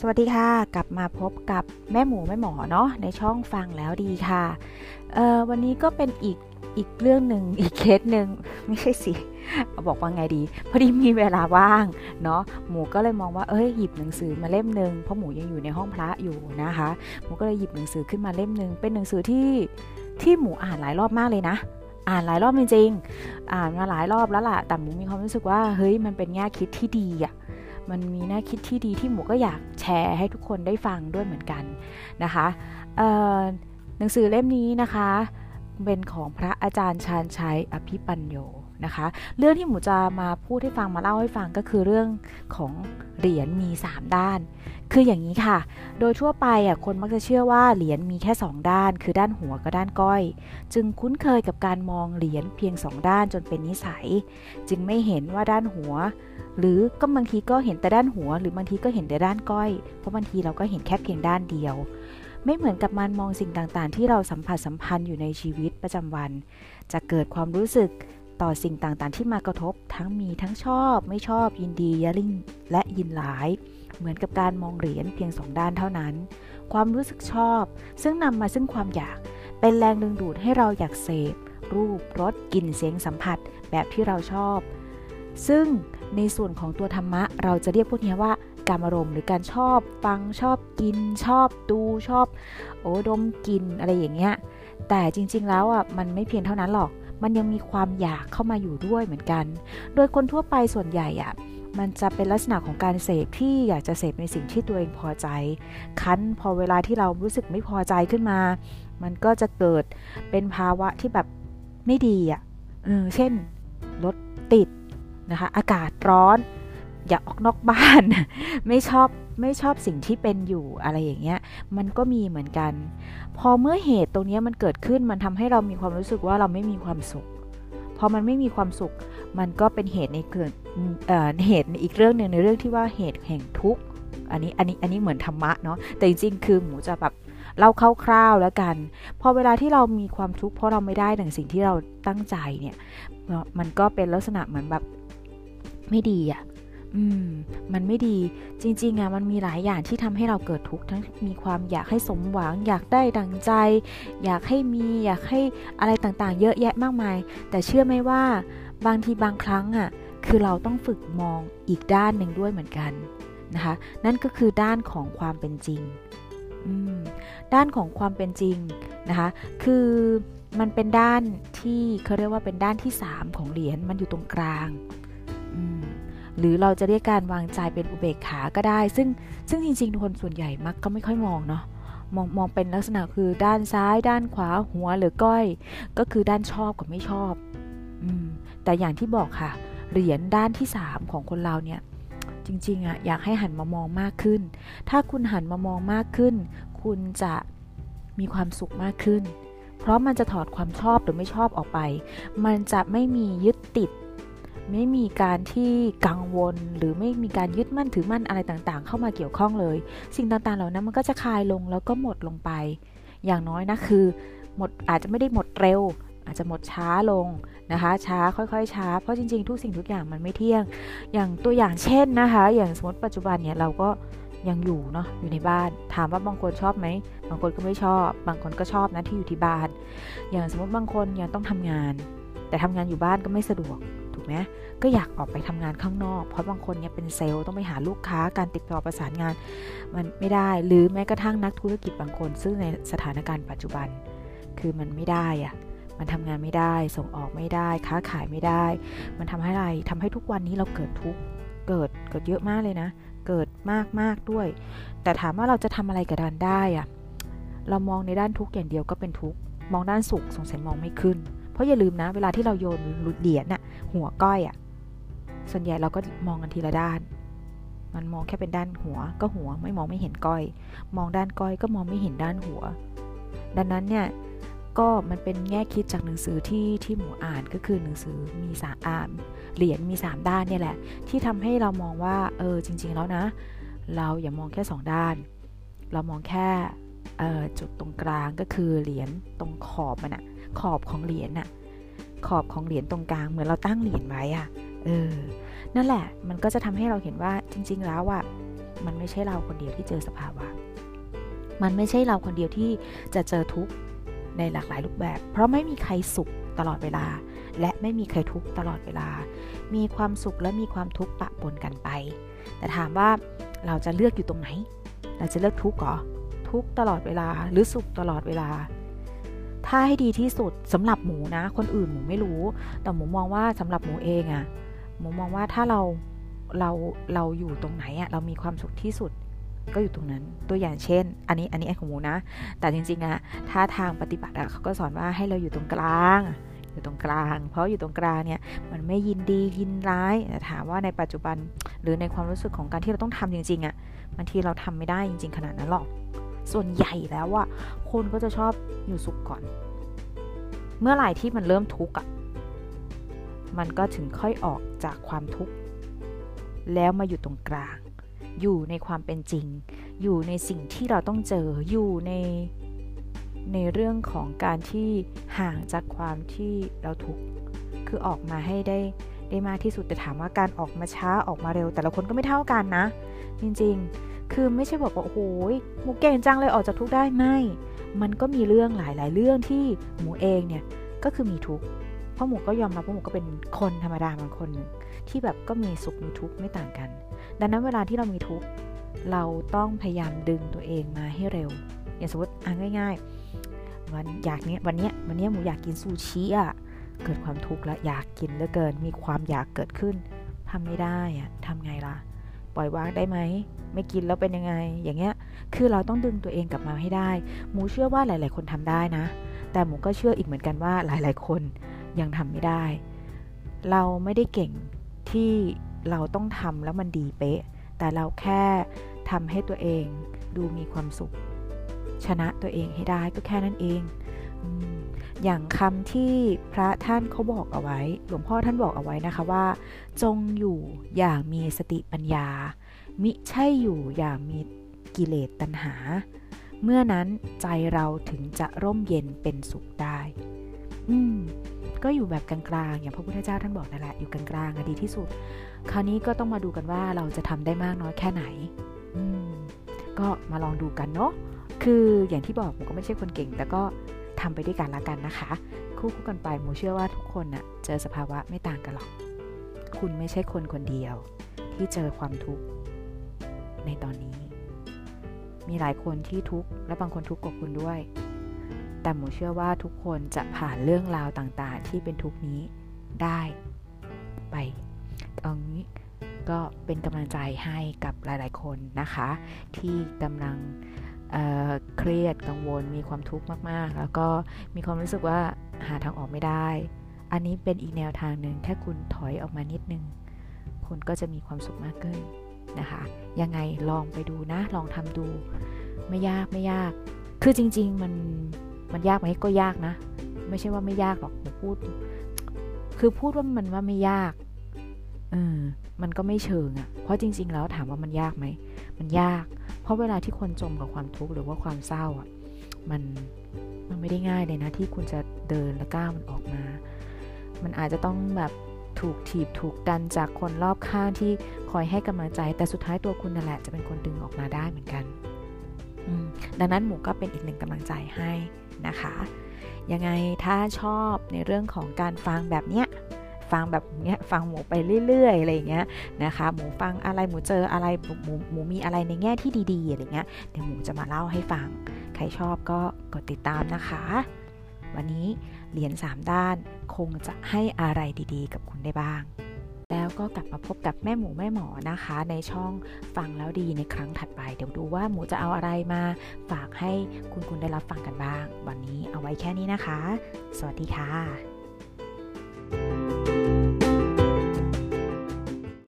สวัสดีค่ะ กลับมาพบกับแม่หมูแม่หมอเนาะในช่องฟังแล้วดีค่ะเอ่อวันนี้ก็เป็นอีกอีกเรื่องหนึ่งอีกเคสหนึ่งไม่ใช่สิบอกว่าไงดี พอดีมีเวลาว่างเนาะหมูก็เลยมองว่าเอ้ยหยิบหนังสือมาเล่มหนึ่งเพราะหมูยังอยู่ในห้องพระอยู่นะคะ หมูก็เลยหยิบหนังสือขึ้นมาเล่มหนึ่งเป็นหนังสือที่ที่หมูอ่านหลายรอบมากเลยนะ อ่านหลายรอบจริงๆอ่านมาหลายรอบแล้วล่ะแต่หมูมีความรู้สึกว่าเฮ้ยมันเป็นแง่คิดที่ดีอะมันมีแง่คิดที่ดีที่หมูก็อยาก ร์ให้ทุกคนได้ฟังด้วยเหมือนกันนะคะหนังสือเล่มนี้นะคะเป็นของพระอาจารย์ชาญชัยอภิปัญโย นะคะ เรื่องที่หมูจะมาพูดให้ฟังมาเล่าให้ฟังก็คือเรื่องของเหรียญมี 3 ด้าน คืออย่างนี้ค่ะ โดยทั่วไปอะคนมักจะเชื่อว่าเหรียญมีแค่ 2 ด้าน คือด้านหัวกับด้านก้อย จึงคุ้นเคยกับการมองเหรียญเพียง 2 ด้านจนเป็นนิสัย จึงไม่เห็นว่าด้านหัว หรือก็บางทีก็เห็นแต่ด้านหัว หรือบางทีก็เห็นแต่ด้านก้อย เพราะบางทีเราก็เห็นแค่เพียงด้านเดียวไม่เหมือนกับมันมองสิ่งต่างๆ ที่เราสัมผัสสัมพันธ์อยู่ในชีวิตประจำวัน จะเกิดความรู้สึก ต่อสิ่งต่างๆ ที่มากระทบทั้งมีทั้งชอบ ไม่ชอบยินดียะลิ่งและยินหลาย เหมือนกับการมองเหรียญเพียงสองด้านเท่านั้น ความรู้สึกชอบ ซึ่งนำมาซึ่งความอยาก เป็นแรงดึงดูดให้เราอยากเสพ รูปรสกลิ่นเสียงสัมผัสแบบที่เราชอบ ซึ่งในส่วนของตัวธรรมะ เราจะเรียกพวกนี้ว่าการอารมณ์หรือการชอบฟังชอบกิน ชอบดูชอบ โอ้ดมกินอะไรอย่างเงี้ยแต่จริงๆแล้วอะมันไม่เพียงเท่านั้นหรอก มันยังมีความอยากเข้ามาอยู่ด้วยเหมือนกัน โดยคนทั่วไปส่วนใหญ่อะมันจะเป็นลักษณะของการเสพที่อยากจะเสพในสิ่งที่ตัวเองพอใจ คันพอเวลาที่เรารู้สึกไม่พอใจขึ้นมา มันก็จะเกิดเป็นภาวะที่แบบไม่ดีอะเออเช่นรถติดนะคะ อากาศร้อน อย่าออกนอกบ้าน ไม่ชอบไม่ชอบสิ่งที่เป็นอยู่อะไรอย่างเงี้ย มันก็มีเหมือนกัน พอเมื่อเหตุตรงนี้มันเกิดขึ้นมันทำให้เรามีความรู้สึกว่าเราไม่มีความสุข พอมันไม่มีความสุข มันก็เป็นเหตุในเกิดเหตุในอีกเรื่องหนึ่งในเรื่องที่ว่าเหตุแห่งทุกข์อันนี้อันนี้อันนี้เหมือนธรรมะเนาะแต่จริงๆคือหมูจะแบบเล่าคร่าวๆแล้วกัน พอเวลาที่เรามีความทุกข์เพราะเราไม่ได้ดังสิ่งที่เราตั้งใจเนี่ยมันก็เป็นลักษณะเหมือนแบบไม่ดีอะ อืม มันไม่ดี จริงๆอะมันมีหลายอย่างที่ทำให้เราเกิดทุกข์ทั้งมีความอยากให้สมหวัง อยากได้ดังใจ อยากให้มีอยากให้อะไรต่างๆ เยอะแยะมากมาย แต่เชื่อไหมว่า บางทีบางครั้งอะคือเราต้องฝึกมองอีกด้านหนึ่งด้วยเหมือนกันนะคะ นั่นก็คือด้านของความเป็นจริง ด้านของความเป็นจริงนะคะ คือมันเป็นด้านที่เขาเรียกว่าเป็นด้านที่ 3 ของเหรียญ มันอยู่ตรงกลางอืม หรือเราจะเรียกการวางใจเป็นอุเบกขาก็ได้ ซึ่งซึ่งจริงๆคนส่วนใหญ่มักก็ไม่ค่อยมองเนาะมองมองเป็นลักษณะคือด้านซ้าย ด้านขวาหัวหรือก้อย ก็คือด้านชอบกับไม่ชอบอืมแต่อย่างที่บอกค่ะ เหรียญด้านที่ 3 ของคนเราเนี่ยจริงๆอะอยากให้หันมามองมากขึ้น ถ้าคุณหันมามองมากขึ้น คุณจะมีความสุขมากขึ้น เพราะมันจะถอดความชอบหรือไม่ชอบออกไป มันจะไม่มียึดติด ไม่มีการที่กังวล หรือไม่มีการยึดมั่นถือมั่นอะไรต่างๆ เข้ามาเกี่ยวข้องเลย สิ่งต่างๆ เหล่านั้นมันก็จะคลายลงแล้วก็หมดลงไป อย่างน้อยนะคือหมดอาจจะไม่ได้หมดเร็ว อาจจะหมดช้าลงนะคะ ช้าค่อยๆช้า เพราะจริงๆทุกสิ่งทุกอย่างมันไม่เที่ยง อย่างตัวอย่างเช่นนะคะ อย่างสมมติปัจจุบันเนี่ยเราก็ยังอยู่เนาะอยู่ในบ้านถามว่าบางคนชอบไหมบางคนก็ไม่ชอบ บางคนก็ชอบนะที่อยู่ที่บ้าน อย่างสมมติบางคนยังต้องทำงาน แต่ทำงานอยู่บ้านก็ไม่สะดวก ไหมก็อยากออกไปทำงานข้างนอก เพราะบางคนเนี่ยเป็นเซลล์ต้องไปหาลูกค้าการติดต่อประสานงาน มันไม่ได้หรือแม้กระทั่งนักธุรกิจบางคน ซึ่งในสถานการณ์ปัจจุบัน คือมันไม่ได้อะมันทำงานไม่ได้ ส่งออกไม่ได้ ค้าขายไม่ได้ มันทำให้อะไรทำให้ทุกวันนี้เราเกิดทุกเกิดเกิดเยอะมากเลยนะ เกิดมากมากด้วย แต่ถามว่าเราจะทำอะไรกับดันได้อะเรามองในด้านทุกอย่างเดียวก็เป็นทุกมองด้านสุขสงสัยมองไม่ขึ้น เพราะอย่าลืมนะ เวลาที่เราโยนเหรียญน่ะหัวก้อยอะส่วนใหญ่เราก็มองกันทีละด้าน มันมองแค่เป็นด้านหัว ก็หัวไม่มองไม่เห็นก้อย มองด้านก้อยก็มองไม่เห็นด้านหัว ดังนั้นเนี่ยก็มันเป็นแง่คิดจากหนังสือที่ที่หมูอ่านก็คือหนังสือมีสาอ่านเหรียญมี 3 ด้านเนี่ยแหละ ที่ทำให้เรามองว่าเออจริง ๆ แล้วนะ เราอย่ามองแค่ 2 ด้าน เรามองแค่จุดตรงกลางก็คือเหรียญตรงขอบมันอะ ขอบของเหรียญอะขอบของเหรียญตรงกลางเหมือนเราตั้งเหรียญไว้อะเออ นั่นแหละ มันก็จะทำให้เราเห็นว่าจริง ๆ แล้วอะมันไม่ใช่เราคนเดียวที่เจอสภาวะ มันไม่ใช่เราคนเดียวที่จะเจอทุกข์ในหลากหลายรูปแบบ เพราะไม่มีใครสุขตลอดเวลา และไม่มีใครทุกข์ตลอดเวลา มีความสุขและมีความทุกข์ปะปนกันไป แต่ถามว่าเราจะเลือกอยู่ตรงไหน เราจะเลือกทุกข์หรอ ทุกข์ตลอดเวลา หรือสุขตลอดเวลา ถ้าให้ดีที่สุดสำหรับหมูนะ คนอื่นหมูไม่รู้ แต่หมูมองว่าสำหรับหมูเองอะหมูมองว่าถ้าเราเราเราอยู่ตรงไหนอะเรามีความสุขที่สุดก็อยู่ตรงนั้นตัวอย่างเช่น อันนี้อันนี้ไอของหมูนะ แต่จริงๆอะถ้าทางปฏิบัติอะเขาก็สอนว่าให้เราอยู่ตรงกลาง อยู่ตรงกลาง เพราะอยู่ตรงกลางเนี่ยมันไม่ยินดียินร้ายแต่ถามว่าในปัจจุบันหรือในความรู้สึกของการที่เราต้องทำจริงๆอะบางทีเราทำไม่ได้จริง ๆ ขนาดนั้นหรอก ส่วนใหญ่แล้วอะคนก็จะชอบอยู่สุขก่อน เมื่อไหร่ที่มันเริ่มทุกข์อะมันก็ถึงค่อยออกจากความทุกข์ แล้วมาอยู่ตรงกลาง อยู่ในความเป็นจริง อยู่ในสิ่งที่เราต้องเจออยู่ในในเรื่องของการที่ห่างจากความที่เราทุกข์คือออกมาให้ได้ได้มากที่สุดแต่ถามว่าการออกมาช้าออกมาเร็ว แต่ละคนก็ไม่เท่ากันนะ จริงๆ คือไม่ใช่บอกว่าโอ้โหหมูเก่งจังเลยออกจากทุกได้ไม่ มันก็มีเรื่องหลาย ๆ เรื่องที่หมูเองเนี่ยก็คือมีทุกเพราะหมูก็ยอมรับว่าหมูก็เป็นคนธรรมดาบางคนหนึ่งที่แบบก็มีสุขมีทุกข์ไม่ต่างกัน ดังนั้นเวลาที่เรามีทุกข์เราต้องพยายามดึงตัวเองมาให้เร็ว อย่างสมมติอะง่าย ๆ วันอยากเนี้ยวันเนี้ยวันเนี้ยหมูอยากกินซูชิอะเกิดความทุกข์แล้วอยากกินเหลือเกิน มีความอยากเกิดขึ้นทำไม่ได้อะทำไงล่ะ ปล่อยวางได้ไหมไม่กินแล้วเป็นยังไง อย่างเงี้ย คือเราต้องดึงตัวเองกลับมาให้ได้ หมูเชื่อว่าหลาย ๆ คนทำได้นะ แต่หมูก็เชื่ออีกเหมือนกันว่าหลาย ๆ คนยังทำไม่ได้ เราไม่ได้เก่งที่เราต้องทำแล้วมันดีเป๊ะ แต่เราแค่ทำให้ตัวเองดูมีความสุข ชนะตัวเองให้ได้ก็แค่นั้นเอง อ อย่างคำที่พระท่านเขาบอกเอาไว้ หลวงพ่อท่านบอกเอาไว้นะคะว่า จงอยู่อย่างมีสติปัญญา มิใช่อยู่อย่างมีกิเลสตัณหา เมื่อนั้นใจเราถึงจะร่มเย็นเป็นสุขได้ อืมก็อยู่แบบกลางๆ อย่างพระพุทธเจ้าท่านบอกนั่นแหละ อยู่กลางๆดีที่สุด คราวนี้ก็ต้องมาดูกันว่าเราจะทำได้มากน้อยแค่ไหน อืมก็มาลองดูกันเนาะ คืออย่างที่บอกหมูก็ไม่ใช่คนเก่ง แต่ก็ ทำไปด้วยกันละกันนะคะ คู่คู่กันไปหมูเชื่อว่าทุกคนนะ่ะเจอสภาวะไม่ต่างกันหรอก คุณไม่ใช่คนคนเดียว ที่เจอความทุกข์ในตอนนี้ มีหลายคนที่ทุกข์และบางคนทุกข์กว่าคุณด้วย แต่หมูเชื่อว่าทุกคนจะผ่านเรื่องราวต่างๆ ที่เป็นทุกนี้ได้ไปตรงนี้ก็เป็นกำลังใจให้กับหลาย ๆ คนนะคะ ที่กำลัง เเครียดกังวล มีความทุกข์มากๆ แล้วก็มีความรู้สึกว่าหาทางออกไม่ได้ อันนี้เป็นอีกแนวทางหนึ่งแค่คุณถอยออกมานิดนึงคุณก็จะมีความสุขมากขึ้นนะคะ ยังไงลองไปดูนะ ลองทำดูไม่ยากไม่ยาก คือจริง ๆ มันมันยากไหมก็ยากนะ ไม่ใช่ว่าไม่ยากหรอกพูด คือพูดว่ามันว่าไม่ยากเออมันก็ไม่เชิงอะ่ะ เพราะจริง ๆ แล้วถามว่ามันยากไหม มันยาก เพราะเวลาที่คนจมกับความทุกข์หรือว่าความเศร้าอะมันมันไม่ได้ง่ายเลยนะที่คุณจะเดินและก้าวมันออกมา มันอาจจะต้องแบบถูกถีบถูกดันจากคนรอบข้างที่คอยให้กำลังใจ แต่สุดท้ายตัวคุณนั่นแหละจะเป็นคนดึงออกมาได้เหมือนกัน ดังนั้นหมูก็เป็นอีกหนึ่งกำลังใจให้นะคะ ยังไงถ้าชอบในเรื่องของการฟังแบบเนี้ย ฟังแบบเนี้ยฟังหมูไปเรื่อยๆอะไรอย่างเงี้ยนะคะ หมูฟังอะไรหมูเจออะไรหมูหมูมีอะไรในแง่ที่ดีๆอะไรเงี้ยเดี๋ยวหมูจะมาเล่าให้ฟัง ใครชอบก็กดติดตามนะคะ วันนี้เหรียญ3ด้านคงจะให้อะไรดีๆ กับคุณได้บ้างแล้วก็กลับมาพบกับแม่หมูแม่หมอนะคะ ในช่องฟังแล้วดีในครั้งถัดไป เดี๋ยวดูว่าหมูจะเอาอะไรมา ฝากให้คุณคุณได้รับฟังกันบ้าง วันนี้เอาไว้แค่นี้นะคะ สวัสดีค่ะ